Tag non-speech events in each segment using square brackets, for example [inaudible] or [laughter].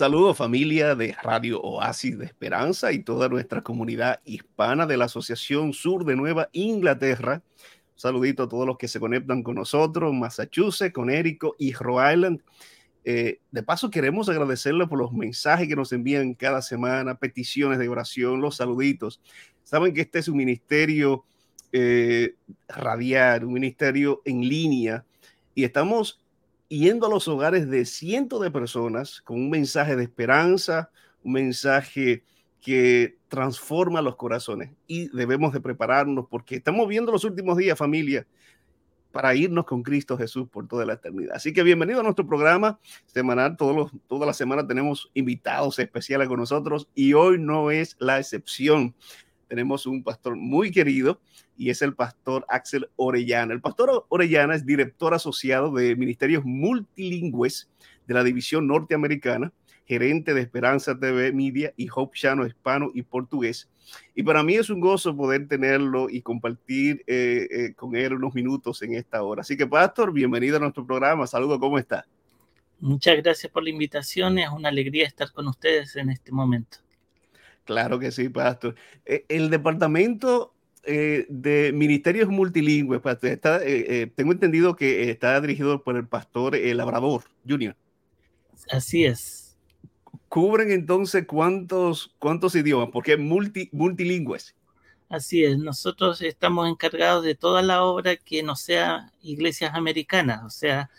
Saludos familia de Radio Oasis de Esperanza y toda nuestra comunidad hispana de la Asociación Sur de Nueva Inglaterra. Un saludito a todos los que se conectan con nosotros, Massachusetts, Connecticut y Rhode Island. Eh, de paso, queremos agradecerle por los mensajes que nos envían cada semana, peticiones de oración, los saluditos. Saben que este es un ministerio eh, radial, un ministerio en línea, y estamos yendo a los hogares de cientos de personas con un mensaje de esperanza, un mensaje que transforma los corazones y debemos de prepararnos porque estamos viendo los últimos días, familia, para irnos con Cristo Jesús por toda la eternidad. Así que bienvenido a nuestro programa semanal. Todos los, toda la semana tenemos invitados especiales con nosotros y hoy no es la excepción tenemos un pastor muy querido y es el pastor Axel Orellana. El pastor Orellana es director asociado de Ministerios Multilingües de la División Norteamericana, gerente de Esperanza TV Media y Hope Channel Hispano y Portugués. Y para mí es un gozo poder tenerlo y compartir eh, eh, con él unos minutos en esta hora. Así que, Pastor, bienvenido a nuestro programa. Saludos, ¿cómo está? Muchas gracias por la invitación. Es una alegría estar con ustedes en este momento. Claro que sí, Pastor. Eh, el departamento eh, de ministerios multilingües, Pastor, está, eh, tengo entendido que está dirigido por el pastor Labrador Junior. Así es. ¿Cubren entonces cuántos, cuántos idiomas? Porque multi, multilingües. Así es, nosotros estamos encargados de toda la obra que no sea iglesias americanas, o sea,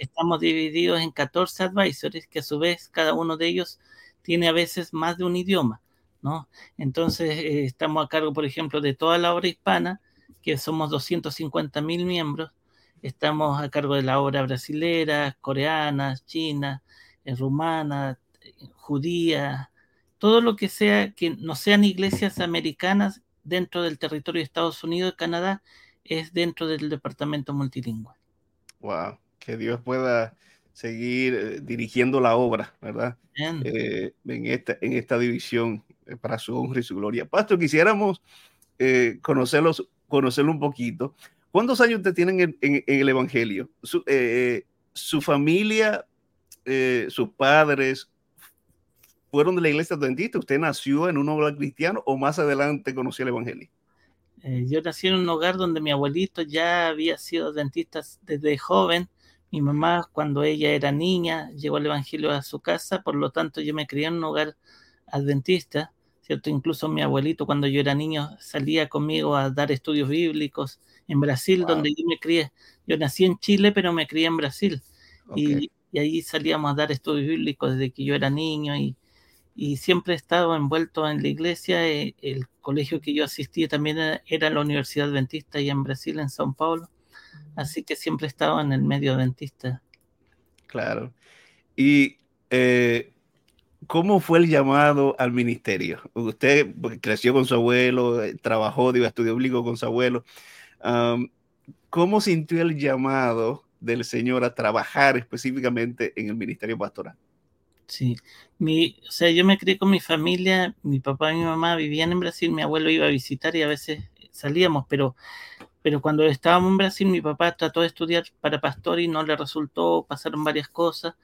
estamos divididos en 14 advisors, que a su vez cada uno de ellos tiene a veces más de un idioma. Entonces, eh, estamos a cargo, por ejemplo, de toda la obra hispana, que somos 250 mil miembros. Estamos a cargo de la obra brasilera, coreana, china, eh, rumana, judía, todo lo que sea que no sean iglesias americanas dentro del territorio de Estados Unidos y Canadá es dentro del departamento multilingüe. Wow, que Dios pueda seguir eh, dirigiendo la obra, ¿verdad? en, esta, en esta división eh, para su honra y su gloria. Pastor, quisiéramos eh, conocerlos, conocerlo un poquito. ¿Cuántos años usted tienen en, el Evangelio? Su, eh, familia, sus padres fueron de la iglesia adventista. ¿Usted nació en un hogar cristiano o más adelante conoció el Evangelio? yo nací en un hogar donde mi abuelito ya había sido adventista desde joven. Mi mamá, cuando ella era niña, llegó al Evangelio a su casa, por lo tanto yo me crié en un hogar adventista. ¿Cierto? Incluso mi abuelito cuando yo era niño salía conmigo a dar estudios bíblicos en Brasil, donde yo me crié. Yo nací en Chile, pero me crié en Brasil. Y, ahí salíamos a dar estudios bíblicos desde que yo era niño y, siempre he estado envuelto en la iglesia. Eh, el colegio que yo asistí también era, la Universidad Adventista y en Brasil, en São Paulo. Así que siempre he estado en el medio adventista. Claro. Y eh, ¿Cómo fue el llamado al ministerio? Usted creció con su abuelo, eh, trabajó, dio estudio bíblico con su abuelo. ¿Cómo sintió el llamado del Señor a trabajar específicamente en el ministerio pastoral? Sí, mi, o sea, yo me crié con mi familia, mi papá y mi mamá vivían en Brasil, mi abuelo iba a visitar y a veces salíamos, pero, pero cuando estábamos en Brasil, mi papá trató de estudiar para pastor y no le resultó, pasaron varias cosas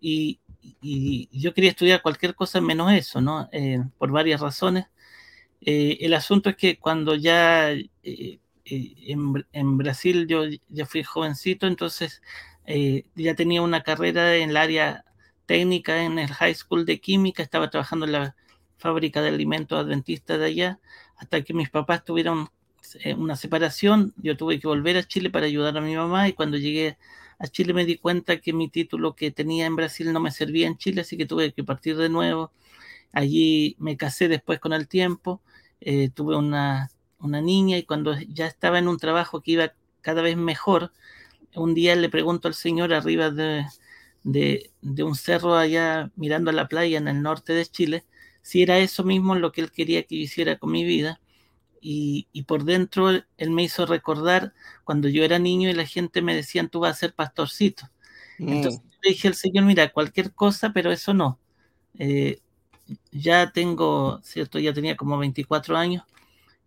y, y yo quería estudiar cualquier cosa menos eso, ¿no? Eh, por varias razones. Eh, el asunto es que cuando ya eh, en, Brasil yo ya fui jovencito, entonces ya tenía una carrera en el área técnica en el High School de Química, estaba trabajando en la fábrica de alimentos adventistas de allá, hasta que mis papás tuvieron una separación, yo tuve que volver a Chile para ayudar a mi mamá y cuando llegué a Chile me di cuenta que mi título que tenía en Brasil no me servía en Chile, así que tuve que partir de nuevo. Allí me casé después con el tiempo, eh, tuve una, niña y cuando ya estaba en un trabajo que iba cada vez mejor, un día le pregunto al Señor arriba de, de, un cerro allá mirando a la playa en el norte de Chile, si era eso mismo lo que Él quería que hiciera con mi vida y, por dentro él me hizo recordar cuando yo era niño y la gente me decía, tú vas a ser pastorcito. Entonces mm. le dije al Señor, mira, cualquier cosa, pero eso no. Eh, ya tengo, ¿cierto? Ya tenía como 24 años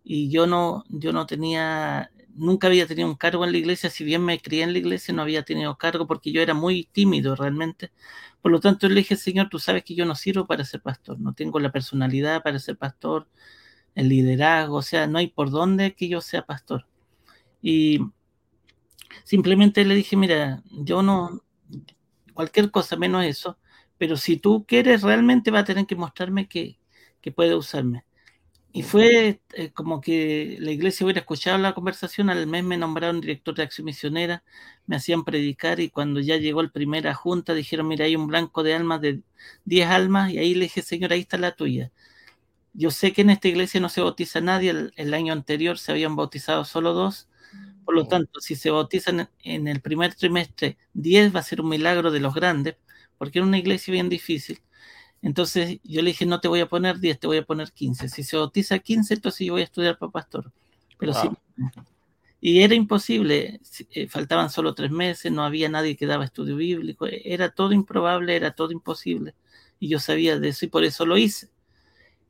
y yo no, yo no tenía nunca había tenido un cargo en la iglesia, si bien me crié en la iglesia, no había tenido cargo porque yo era muy tímido realmente. Por lo tanto, le dije, Señor, tú sabes que yo no sirvo para ser pastor, no tengo la personalidad para ser pastor, el liderazgo, o sea, no hay por dónde que yo sea pastor. Y simplemente le dije, mira, yo no, cualquier cosa menos eso, pero si tú quieres, realmente va a tener que mostrarme que, que puede usarme. Y fue eh, como que la iglesia hubiera escuchado la conversación, al mes me nombraron director de acción misionera, me hacían predicar y cuando ya llegó el primera junta dijeron, mira, hay un blanco de almas de 10 almas y ahí le dije, Señor, ahí está la tuya. Yo sé que en esta iglesia no se bautiza nadie, el, año anterior se habían bautizado solo dos, por lo tanto, si se bautizan en el primer trimestre 10 va a ser un milagro de los grandes, porque era una iglesia bien difícil. Entonces yo le dije, no te voy a poner 10, te voy a poner 15. Si se bautiza 15, entonces yo voy a estudiar para pastor. Pero sí. Y era imposible, eh, faltaban solo tres meses, no había nadie que daba estudio bíblico, era todo improbable, era todo imposible. Y yo sabía de eso y por eso lo hice.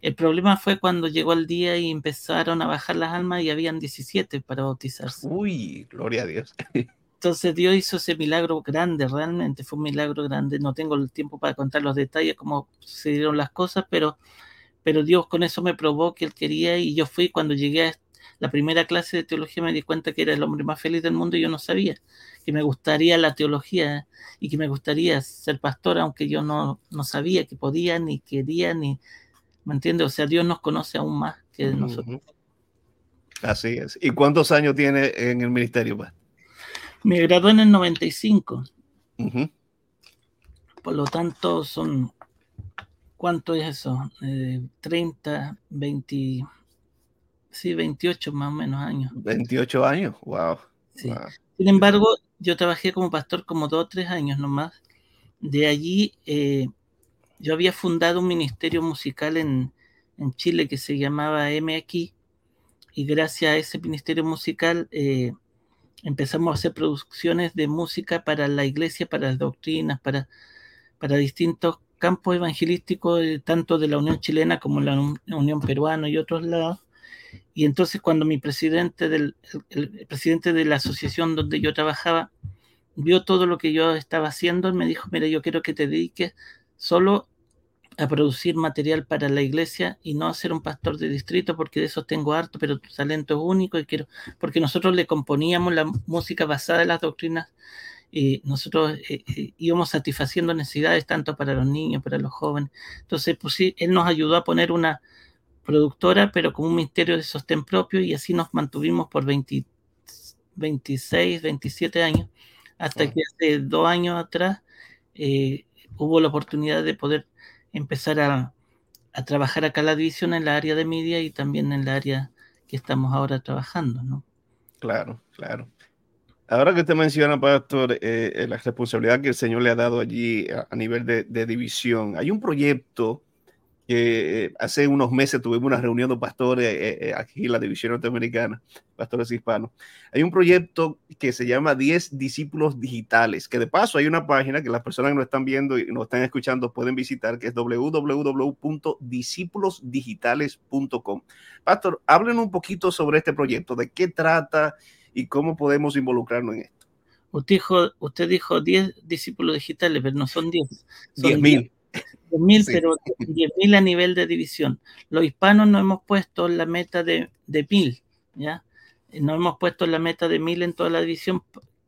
El problema fue cuando llegó el día y empezaron a bajar las almas y habían 17 para bautizarse. Uy, gloria a Dios. [laughs] Entonces Dios hizo ese milagro grande, realmente fue un milagro grande. No tengo el tiempo para contar los detalles, cómo sucedieron las cosas, pero, pero Dios con eso me probó que Él quería y yo fui cuando llegué a la primera clase de teología me di cuenta que era el hombre más feliz del mundo y yo no sabía que me gustaría la teología y que me gustaría ser pastor, aunque yo no, no sabía que podía, ni quería, ni, ¿me entiendes? O sea, Dios nos conoce aún más que nosotros. Así es. ¿Y cuántos años tiene en el ministerio? Pues? Me gradué en el 95. Por lo tanto, son. ¿Cuánto es eso? 30, 20. Sí, 28 más o menos años. 28 años, wow. Sin embargo, yo trabajé como pastor como dos o tres años nomás. De allí, eh, yo había fundado un ministerio musical en, Chile que se llamaba MX. Y gracias a ese ministerio musical, eh, empezamos a hacer producciones de música para la iglesia, para las doctrinas, para, para distintos campos evangelísticos, eh, tanto de la Unión Chilena como la Unión Peruana y otros lados. Y entonces cuando mi presidente del el, presidente de la asociación donde yo trabajaba vio todo lo que yo estaba haciendo, me dijo, mira, yo quiero que te dediques solo a producir material para la iglesia y no a ser un pastor de distrito porque de eso tengo harto, pero tu talento es único y quiero, porque nosotros le componíamos la música basada en las doctrinas y nosotros eh, eh, íbamos satisfaciendo necesidades tanto para los niños, para los jóvenes. Entonces, pues sí, él nos ayudó a poner una productora, pero con un ministerio de sostén propio y así nos mantuvimos por 20, 26, 27 años, hasta que hace dos años atrás eh, hubo la oportunidad de poder empezar a, trabajar acá la división en la área de media y también en la área que estamos ahora trabajando, ¿no? Claro, claro. Ahora que usted menciona, Pastor, eh, eh, la responsabilidad que el Señor le ha dado allí a, nivel de, de, división, hay un proyecto que hace unos meses tuvimos una reunión de pastores eh, eh, aquí en la división norteamericana, pastores hispanos. Hay un proyecto que se llama 10 discípulos digitales, que de paso hay una página que las personas que nos están viendo y nos están escuchando pueden visitar, que es www.discípulosdigitales.com. Pastor, hablen un poquito sobre este proyecto, de qué trata y cómo podemos involucrarnos en esto. Usted dijo, usted dijo 10 discípulos digitales, pero no son 10. 10 mil. 10.000, pero 10.000 a nivel de división. Los hispanos no hemos puesto la meta de, de 1.000, ¿ya? No hemos puesto la meta de 1.000 en toda la división,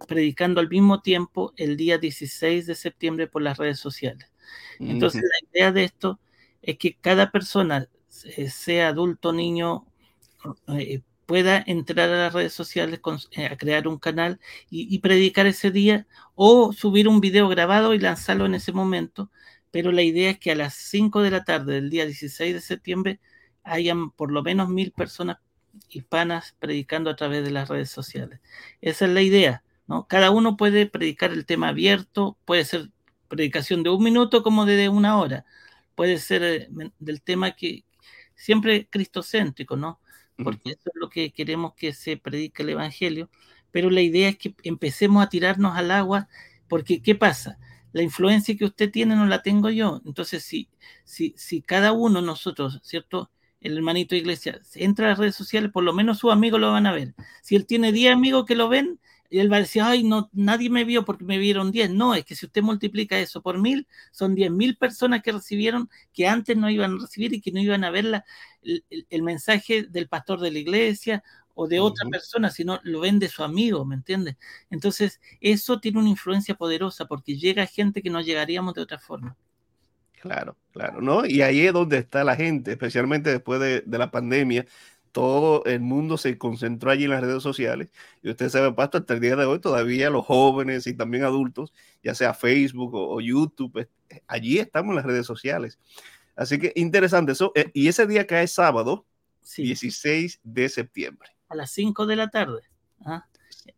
predicando al mismo tiempo el día 16 de septiembre por las redes sociales. Entonces, la idea de esto es que cada persona, eh, sea adulto, niño, eh, pueda entrar a las redes sociales, eh, a crear un canal y, y, predicar ese día o subir un video grabado y lanzarlo en ese momento pero la idea es que a las 5 de la tarde del día 16 de septiembre hayan por lo menos mil personas hispanas predicando a través de las redes sociales. Esa es la idea, ¿no? Cada uno puede predicar el tema abierto, puede ser predicación de un minuto como de una hora, puede ser eh, del tema que siempre cristocéntrico, ¿no? Porque eso es lo que queremos que se predique el Evangelio, pero la idea es que empecemos a tirarnos al agua, porque ¿qué pasa? La influencia que usted tiene no la tengo yo. Entonces, si, si, si cada uno nosotros, ¿cierto? el hermanito de iglesia, entra a las redes sociales, por lo menos sus amigos lo van a ver. Si él tiene 10 amigos que lo ven, él va a decir, ay, no, nadie me vio porque me vieron 10. No, es que si usted multiplica eso por mil, son 10 mil personas que recibieron que antes no iban a recibir y que no iban a ver la, el, mensaje del pastor de la iglesia o de otra persona, sino lo ven de su amigo, ¿me entiendes? Entonces, eso tiene una influencia poderosa porque llega gente que no llegaríamos de otra forma. Claro, claro, ¿no? Y ahí es donde está la gente, especialmente después de, de la pandemia, todo el mundo se concentró allí en las redes sociales. Y usted sabe, Pastor, hasta el día de hoy todavía los jóvenes y también adultos, ya sea Facebook o, YouTube, allí estamos en las redes sociales. Así que interesante eso. Eh, y ese día cae sábado, 16 de septiembre. A las 5 de la tarde.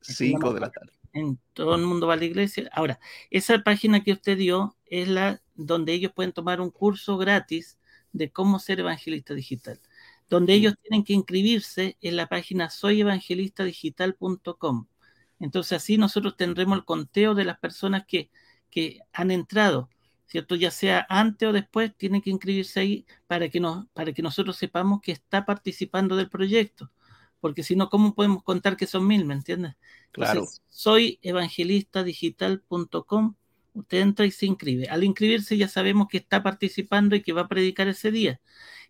5 ¿ah? de la tarde. En todo el mundo va a la iglesia. Ahora, esa página que usted dio es la donde ellos pueden tomar un curso gratis de cómo ser evangelista digital donde ellos tienen que inscribirse en la página soyevangelistadigital.com. Entonces así nosotros tendremos el conteo de las personas que, que han entrado, ¿cierto? Ya sea antes o después, tienen que inscribirse ahí para que, nos, para que nosotros sepamos que está participando del proyecto. Porque si no, ¿cómo podemos contar que son mil? ¿Me entiendes? Claro. soy evangelistadigital.com. Usted entra y se inscribe. Al inscribirse ya sabemos que está participando y que va a predicar ese día.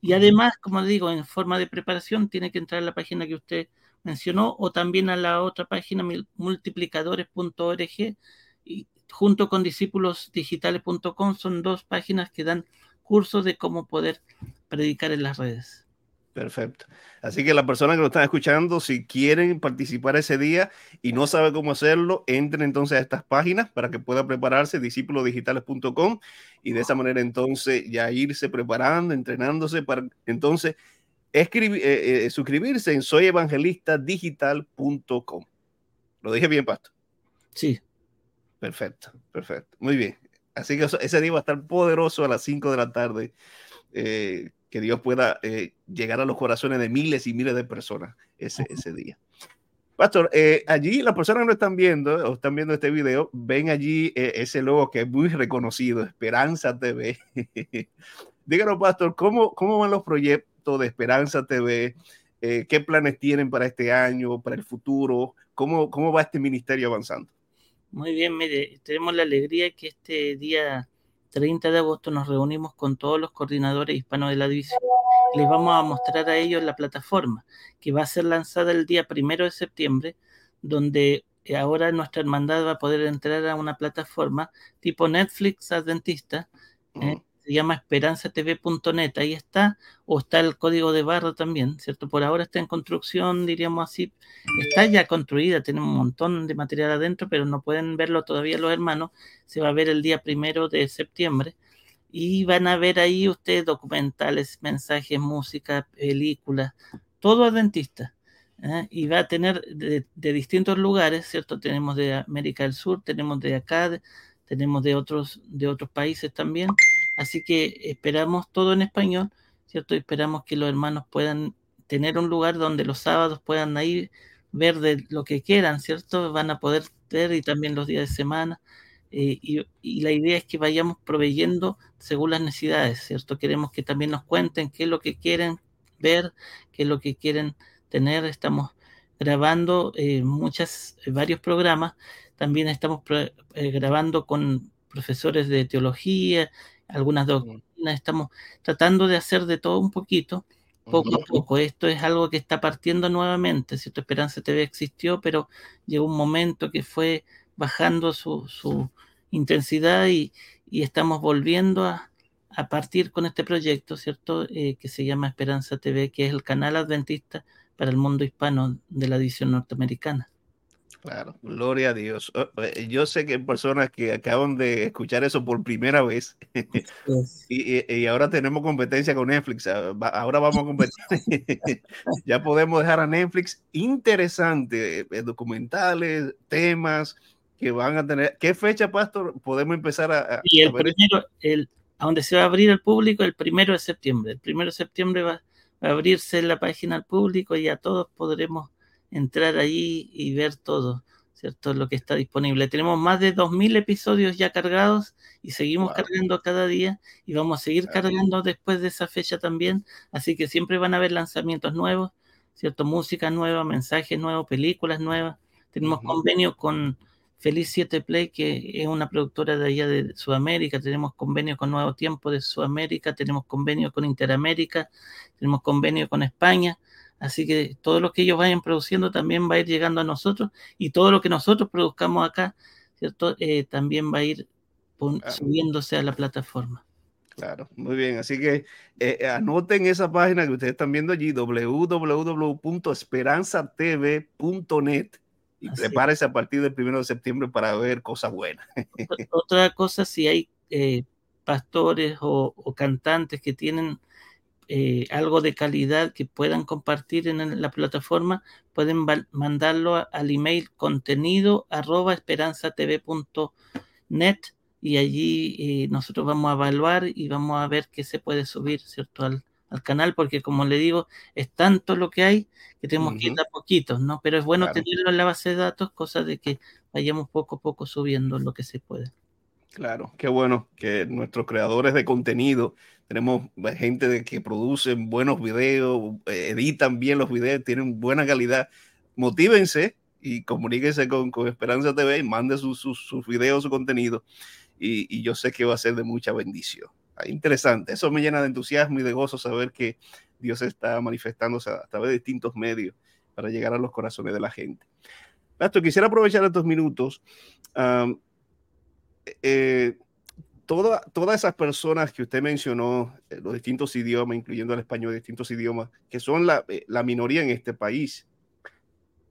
Y además, como digo, en forma de preparación tiene que entrar a la página que usted mencionó o también a la otra página multiplicadores.org y junto con discípulosdigitales.com son dos páginas que dan cursos de cómo poder predicar en las redes. Perfecto. Así que las personas que lo están escuchando, si quieren participar ese día y no saben cómo hacerlo, entren entonces a estas páginas para que puedan prepararse, discípulosdigitales.com, y de esa manera entonces ya irse preparando, entrenándose para entonces escribir, eh, eh, suscribirse en soyevangelistadigital.com. ¿Lo dije bien, Pasto? Sí. Perfecto, perfecto. Muy bien. Así que ese día va a estar poderoso a las 5 de la tarde. Eh, que Dios pueda eh, llegar a los corazones de miles y miles de personas ese, ese día. Pastor, eh, allí las personas que no están viendo o están viendo este video, ven allí eh, ese logo que es muy reconocido, Esperanza TV. [laughs] Díganos, Pastor, ¿cómo, ¿cómo van los proyectos de Esperanza TV? ¿Qué planes tienen para este año, para el futuro? ¿Cómo, ¿Cómo va este ministerio avanzando? Muy bien, mire, tenemos la alegría que este día 30 de agosto nos reunimos con todos los coordinadores hispanos de la división. Les vamos a mostrar a ellos la plataforma que va a ser lanzada el día primero de septiembre, donde ahora nuestra hermandad va a poder entrar a una plataforma tipo Netflix adventista, ¿eh? Llama esperanzatv.net, ahí está, o está el código de barra también, ¿cierto? Por ahora está en construcción, diríamos así, está ya construida, tiene un montón de material adentro, pero no pueden verlo todavía los hermanos, se va a ver el día primero de septiembre, y van a ver ahí ustedes documentales, mensajes, música, películas, todo adventista. ¿eh? y va a tener de, de, distintos lugares, ¿cierto? Tenemos de América del Sur, tenemos de acá, tenemos de otros, de otros países también, Así que esperamos todo en español, ¿cierto? Esperamos que los hermanos puedan tener un lugar donde los sábados puedan ir, ver de lo que quieran, ¿cierto? Van a poder ver y también los días de semana. Eh, y, la idea es que vayamos proveyendo según las necesidades, ¿cierto? Queremos que también nos cuenten qué es lo que quieren ver, qué es lo que quieren tener. Estamos grabando eh, muchas, varios programas. También estamos eh, grabando con profesores de teología, algunas doctrinas, estamos tratando de hacer de todo un poquito, poco a poco. Esto es algo que está partiendo nuevamente, ¿cierto? Esperanza TV existió, pero llegó un momento que fue bajando su, su intensidad y, y, estamos volviendo a, a, partir con este proyecto, ¿cierto? Eh, que se llama Esperanza TV, que es el canal adventista para el mundo hispano de la edición norteamericana. Claro, gloria a Dios. Oh, eh, yo sé que hay personas que acaban de escuchar eso por primera vez [laughs] y, ahora tenemos competencia con Netflix. Ah, ahora vamos a competir. [laughs] ya podemos dejar a Netflix interesante, eh, documentales, temas que van a tener. ¿Qué fecha, Pastor? Podemos empezar a. y el primero, el, a donde se va a abrir el público, el primero de septiembre. El primero de septiembre va, va a abrirse la página al público y a todos podremos entrar allí y ver todo. ¿cierto? Lo que está disponible. Tenemos más de 2.000 episodios ya cargados y seguimos cargando cada día y vamos a seguir cargando después de esa fecha también. Así que siempre van a haber lanzamientos nuevos, ¿cierto? Música nueva, mensajes nuevos, películas nuevas. Tenemos convenio con Feliz 7 Play, que es una productora de allá de Sudamérica. Tenemos convenio con Nuevo Tiempo de Sudamérica. Tenemos convenio con Interamérica. Tenemos convenio con España. Así que todo lo que ellos vayan produciendo también va a ir llegando a nosotros y todo lo que nosotros produzcamos acá, ¿cierto? Eh, también va a ir subiéndose a la plataforma. Claro, muy bien. Así que eh, eh, anoten esa página que ustedes están viendo allí, www.esperanzatv.net y prepárense a partir del primero de septiembre para ver cosas buenas. Otra cosa, si hay pastores o, cantantes que tienen eh, algo de calidad que puedan compartir en la plataforma, pueden mandarlo al email contenido arroba esperanzatv.net y allí eh, nosotros vamos a evaluar y vamos a ver qué se puede subir, ¿cierto? Al, canal, porque como le digo, es tanto lo que hay que tenemos que ir a poquitos, ¿no? Pero es bueno tenerlo en la base de datos, cosa de que vayamos poco a poco subiendo lo que se puede. Claro, qué bueno que nuestros creadores de contenido, tenemos gente de que producen buenos videos, editan bien los videos, tienen buena calidad. Motívense y comuníquense con, Esperanza TV y manden sus su, videos, su contenido. Y, yo sé que va a ser de mucha bendición. Ah, interesante, eso me llena de entusiasmo y de gozo saber que Dios está manifestándose a, través de distintos medios para llegar a los corazones de la gente. Pastor, quisiera aprovechar estos minutos. Eh, todas esas personas que usted mencionó, eh, los distintos idiomas, incluyendo el español, distintos idiomas, que son la, eh, la, minoría en este país,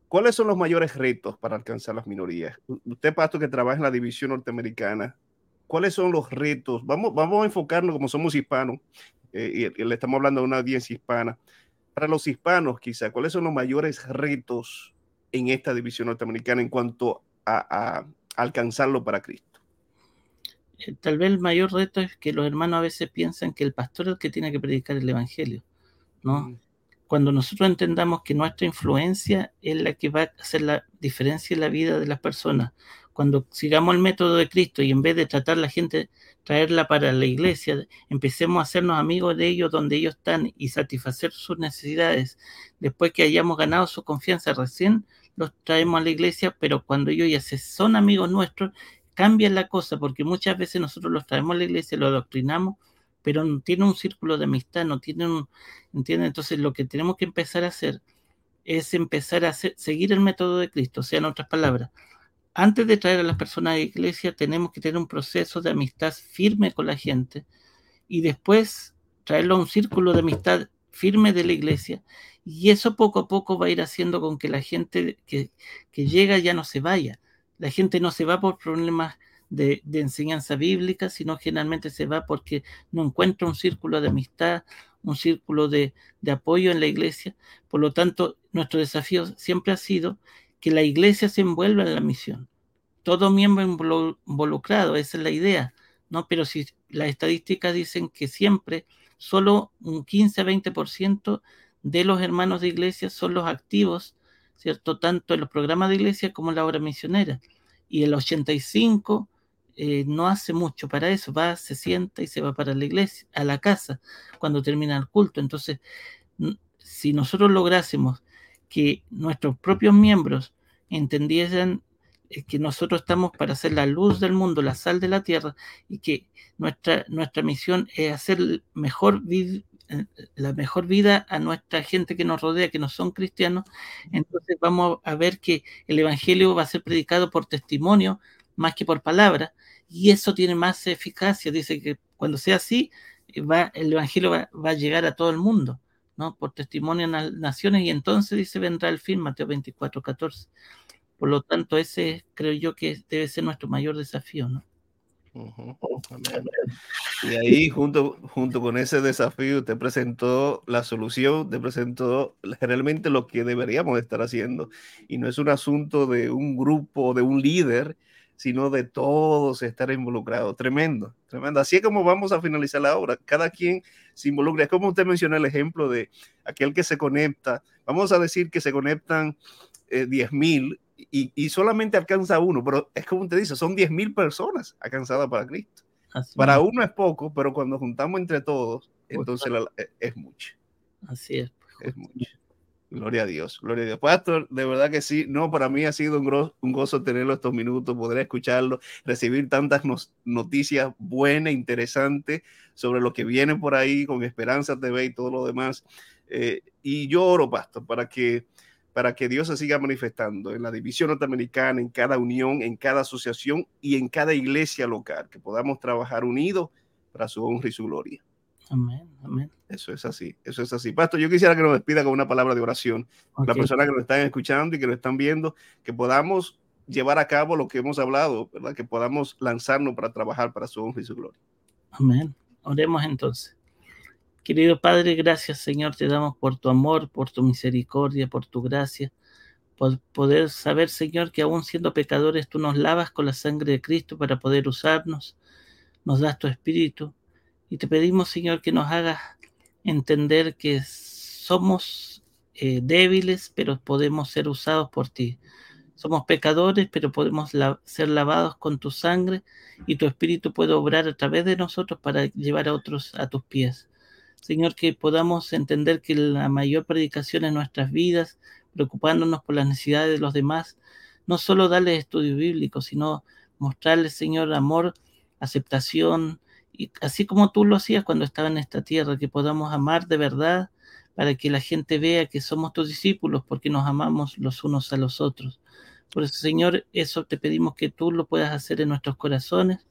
¿cuáles son los mayores retos para alcanzar las minorías? Usted, Pastor, que trabaja en la división norteamericana, ¿cuáles son los retos? Vamos, vamos a enfocarnos como somos hispanos, y, le estamos hablando de una audiencia hispana. Para los hispanos, quizá, ¿cuáles son los mayores retos en esta división norteamericana en cuanto a alcanzarlo para Cristo? Eh, tal vez el mayor reto es que los hermanos a veces piensan que el pastor es el que tiene que predicar el evangelio, ¿no? Mm. Cuando nosotros entendamos que nuestra influencia es la que va a hacer la diferencia en la vida de las personas, cuando sigamos el método de Cristo y en vez de tratar a la gente, traerla para la iglesia, empecemos a hacernos amigos de ellos donde ellos están y satisfacer sus necesidades, después que hayamos ganado su confianza recién, los traemos a la iglesia, pero cuando ellos ya se son amigos nuestros, cambia la cosa, porque muchas veces nosotros los traemos a la iglesia, lo adoctrinamos, pero no tiene un círculo de amistad, no tiene un, ¿entiendes? Entonces lo que tenemos que empezar a hacer es empezar a seguir el método de Cristo, o sea, en otras palabras, antes de traer a las personas a la iglesia tenemos que tener un proceso de amistad firme con la gente y después traerlo a un círculo de amistad firme de la iglesia y eso poco a poco va a ir haciendo con que la gente que llega ya no se vaya la gente no se va por problemas de, enseñanza bíblica, sino generalmente se va porque no encuentra un círculo de amistad, un círculo de, apoyo en la iglesia. Por lo tanto, nuestro desafío siempre ha sido que la iglesia se envuelva en la misión. Todo miembro involucrado, esa es la idea, ¿no? Pero si las estadísticas dicen que siempre solo un 15 a 20% de los hermanos de iglesia son los activos ¿cierto? Tanto en los programas de iglesia como en la obra misionera. Y el 85 eh, no hace mucho para eso, va, se sienta y se va para la iglesia, a la casa, cuando termina el culto. Entonces, si nosotros lográsemos que nuestros propios miembros entendiesen eh, que nosotros estamos para hacer la luz del mundo, la sal de la tierra, y que nuestra, nuestra misión es hacer mejor la mejor vida a nuestra gente que nos rodea, que no son cristianos, entonces vamos a ver que el Evangelio va a ser predicado por testimonio más que por palabra, y eso tiene más eficacia. Dice que cuando sea así, va, el Evangelio va, a llegar a todo el mundo, ¿no? Por testimonio en las naciones, y entonces dice vendrá el fin, Mateo 24, 14. Por lo tanto, ese creo yo que debe ser nuestro mayor desafío, ¿no? Y ahí, junto, junto con ese desafío, te presentó la solución, te presentó generalmente lo que deberíamos estar haciendo. Y no es un asunto de un grupo, de un líder, sino de todos estar involucrados. Tremendo, tremendo. Así es como vamos a finalizar la obra. Cada quien se involucra. Es como usted mencionó el ejemplo de aquel que se conecta. Vamos a decir que se conectan eh, 10 y, solamente alcanza uno, pero es como te dice, son 10 mil personas alcanzadas para Cristo. para uno es poco, pero cuando juntamos entre todos, entonces e, es mucho. Así es. Pues, es mucho. Gloria a Dios, gloria a Dios. Pastor, de verdad que sí, no, para mí ha sido un, un gozo tenerlo estos minutos, poder escucharlo, recibir tantas noticias buenas, interesantes sobre lo que viene por ahí con Esperanza TV y todo lo demás. Eh, y yo oro, Pastor, para que, para que Dios se siga manifestando en la división norteamericana, en cada unión, en cada asociación y en cada iglesia local, que podamos trabajar unidos para su honra y su gloria. Amén, amén. Eso es así, eso es así. Pastor, yo quisiera que nos despida con una palabra de oración. La persona que nos están escuchando y que nos están viendo, que podamos llevar a cabo lo que hemos hablado, ¿verdad? Que podamos lanzarnos para trabajar para su honra y su gloria. Amén. Oremos entonces. Querido Padre, gracias Señor, te damos por tu amor, por tu misericordia, por tu gracia, por poder saber Señor que aún siendo pecadores tú nos lavas con la sangre de Cristo para poder usarnos, nos das tu espíritu y te pedimos, Señor, que nos hagas entender que somos eh, débiles, pero podemos ser usados por ti. Somos pecadores, pero podemos ser lavados con tu sangre y tu espíritu puede obrar a través de nosotros para llevar a otros a tus pies. Señor, que podamos entender que la mayor predicación en nuestras vidas, preocupándonos por las necesidades de los demás, no solo darles estudio bíblico, sino mostrarles, Señor, amor, aceptación, y así como tú lo hacías cuando estaba en esta tierra, que podamos amar de verdad para que la gente vea que somos tus discípulos porque nos amamos los unos a los otros. Por eso, Señor, eso te pedimos que tú lo puedas hacer en nuestros corazones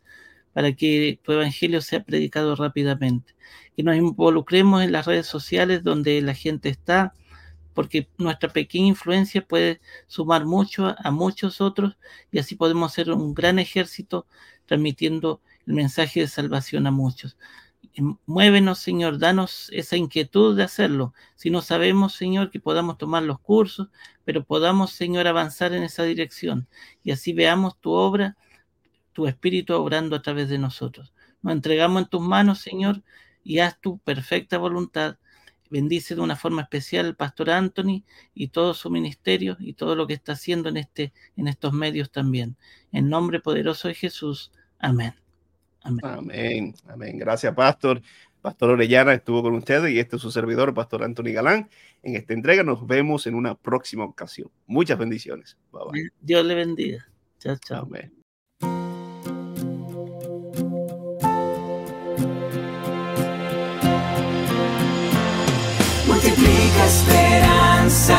para que tu evangelio sea predicado rápidamente. Que nos involucremos en las redes sociales donde la gente está, porque nuestra pequeña influencia puede sumar mucho a muchos otros y así podemos ser un gran ejército transmitiendo el mensaje de salvación a muchos. Muévenos, Señor, danos esa inquietud de hacerlo. Si no sabemos, Señor, que podamos tomar los cursos, pero podamos, Señor, avanzar en esa dirección y así veamos tu obra, tu espíritu obrando a través de nosotros. Nos entregamos en tus manos, Señor, y haz tu perfecta voluntad. Bendice de una forma especial al pastor Anthony y todo su ministerio y todo lo que está haciendo en, este, en estos medios también. En nombre poderoso de Jesús. Amén. Amén. Amén. Gracias, Pastor. Pastor Orellana estuvo con ustedes y este es su servidor, Pastor Anthony Galán. En esta entrega nos vemos en una próxima ocasión. Muchas bendiciones. Dios le bendiga. Chao, chao. Amén. Esperanza,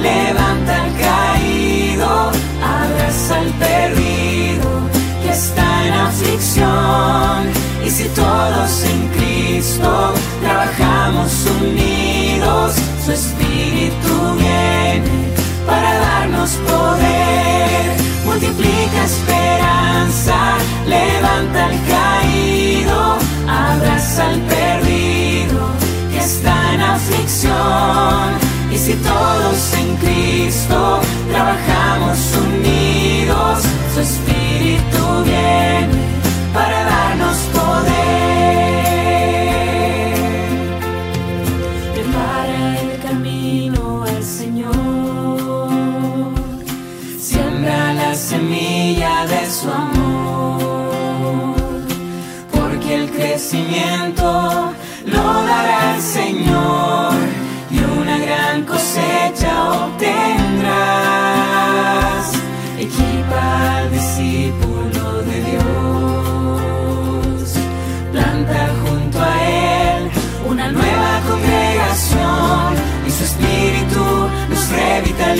levanta al caído, abraza al perdido está en aflicción. Y si todos en Cristo trabajamos unidos, su Espíritu viene para darnos poder. Multiplica esperanza, levanta al caído, abraza al perdido que Y si todos en Cristo trabajamos unidos, su Espíritu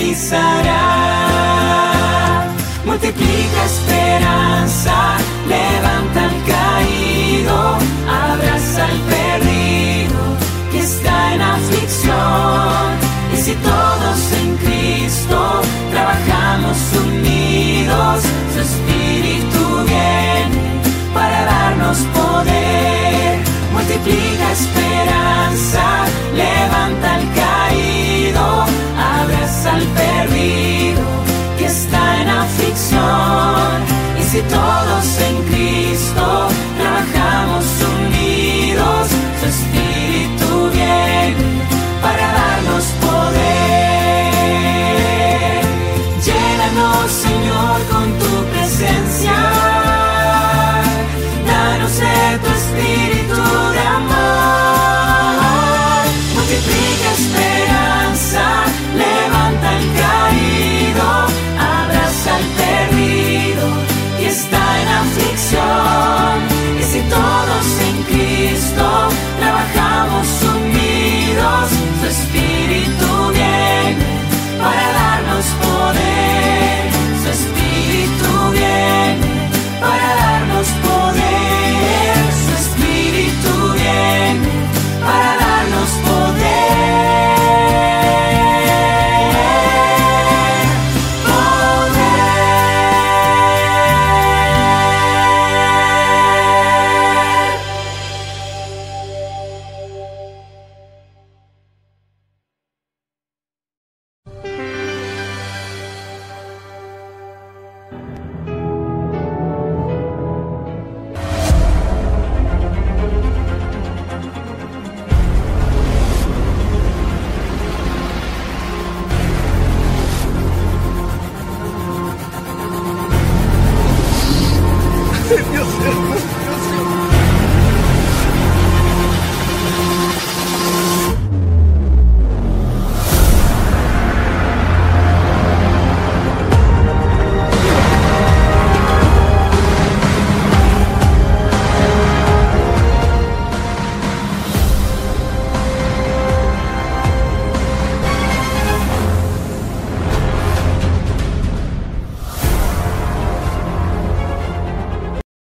me. Y si todos en